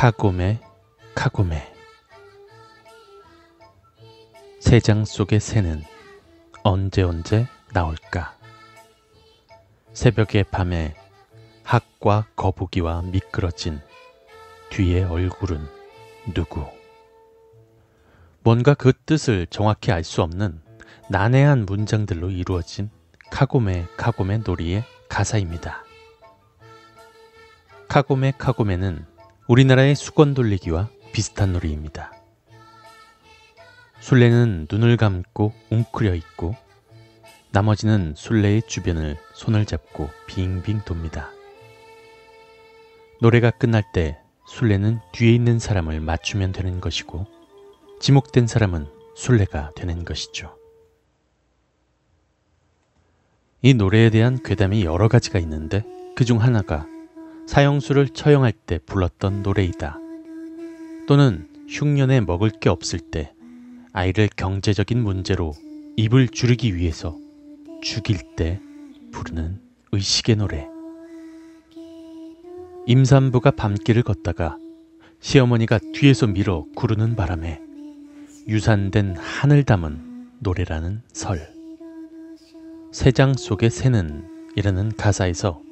카고메 카고메. 새장 속의 새는 언제 언제 나올까? 새벽의 밤에 학과 거북이와 미끄러진 뒤의 얼굴은 누구? 뭔가 그 뜻을 정확히 알 수 없는 난해한 문장들로 이루어진 카고메 카고메 놀이의 가사입니다. 카고메 카고메는 우리나라의 수건 돌리기와 비슷한 놀이입니다. 술래는 눈을 감고 웅크려 있고 나머지는 술래의 주변을 손을 잡고 빙빙 돕니다. 노래가 끝날 때 술래는 뒤에 있는 사람을 맞추면 되는 것이고 지목된 사람은 술래가 되는 것이죠. 이 노래에 대한 괴담이 여러 가지가 있는데 그중 하나가 사형수를 처형할 때 불렀던 노래이다. 또는 흉년에 먹을 게 없을 때 아이를 경제적인 문제로 입을 줄이기 위해서 죽일 때 부르는 의식의 노래. 임산부가 밤길을 걷다가 시어머니가 뒤에서 밀어 구르는 바람에 유산된 한을 담은 노래라는 설. 새장 속의 새는 이라는 가사에서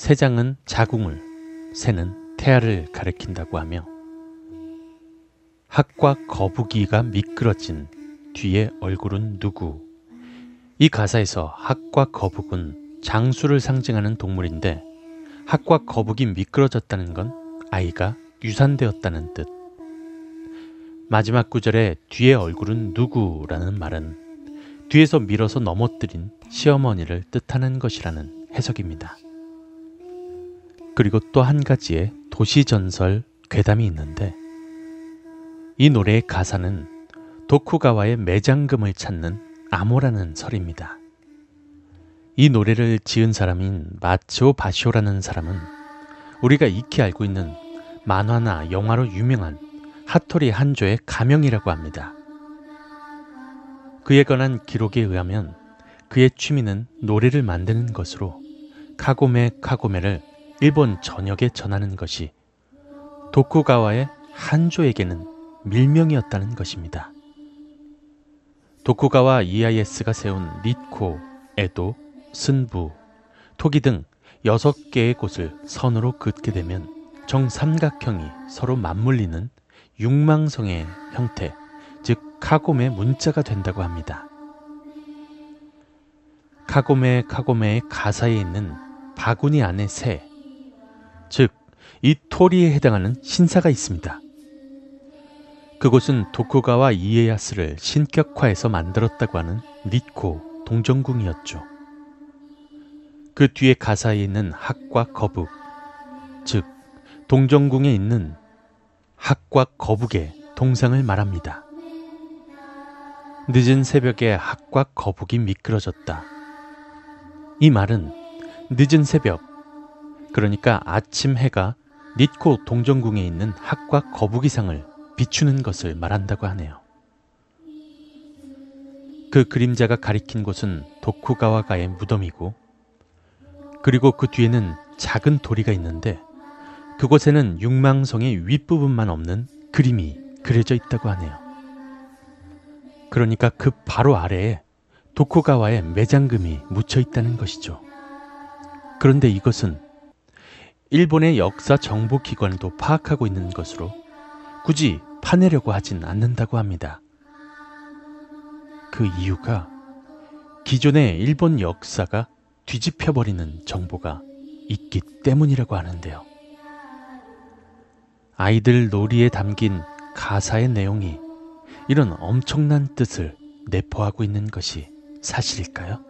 새장은 자궁을, 새는 태아를 가리킨다고 하며 학과 거북이가 미끄러진 뒤에 얼굴은 누구? 이 가사에서 학과 거북은 장수를 상징하는 동물인데 학과 거북이 미끄러졌다는 건 아이가 유산되었다는 뜻. 마지막 구절에 뒤에 얼굴은 누구라는 말은 뒤에서 밀어서 넘어뜨린 시어머니를 뜻하는 것이라는 해석입니다. 그리고 또 한 가지의 도시전설 괴담이 있는데 이 노래의 가사는 도쿠가와의 매장금을 찾는 암호라는 설입니다. 이 노래를 지은 사람인 마츠오 바시오라는 사람은 우리가 익히 알고 있는 만화나 영화로 유명한 하토리 한조의 가명이라고 합니다. 그에 관한 기록에 의하면 그의 취미는 노래를 만드는 것으로 카고메 카고메를 일본 전역에 전하는 것이 도쿠가와의 한조에게는 밀명이었다는 것입니다. 도쿠가와 이아이에스가 세운 리코, 에도, 쓴부, 토기 등 6개의 곳을 선으로 긋게 되면 정삼각형이 서로 맞물리는 육망성의 형태, 즉 카고메 문자가 된다고 합니다. 카고메 카고메의 가사에 있는 바구니 안에 새, 즉 이 토리에 해당하는 신사가 있습니다. 그곳은 도쿠가와 이에야스를 신격화해서 만들었다고 하는 니코 동정궁이었죠. 그 뒤에 가사에 있는 학과 거북, 즉 동정궁에 있는 학과 거북의 동상을 말합니다. 늦은 새벽에 학과 거북이 미끄러졌다. 이 말은 늦은 새벽, 그러니까 아침 해가 니코 동정궁에 있는 학과 거북이상을 비추는 것을 말한다고 하네요. 그 그림자가 가리킨 곳은 도쿠가와가의 무덤이고 그리고 그 뒤에는 작은 도리가 있는데 그곳에는 육망성의 윗부분만 없는 그림이 그려져 있다고 하네요. 그러니까 그 바로 아래에 도쿠가와의 매장금이 묻혀 있다는 것이죠. 그런데 이것은 일본의 역사 정보 기관도 파악하고 있는 것으로 굳이 파내려고 하진 않는다고 합니다. 그 이유가 기존의 일본 역사가 뒤집혀버리는 정보가 있기 때문이라고 하는데요. 아이들 놀이에 담긴 가사의 내용이 이런 엄청난 뜻을 내포하고 있는 것이 사실일까요?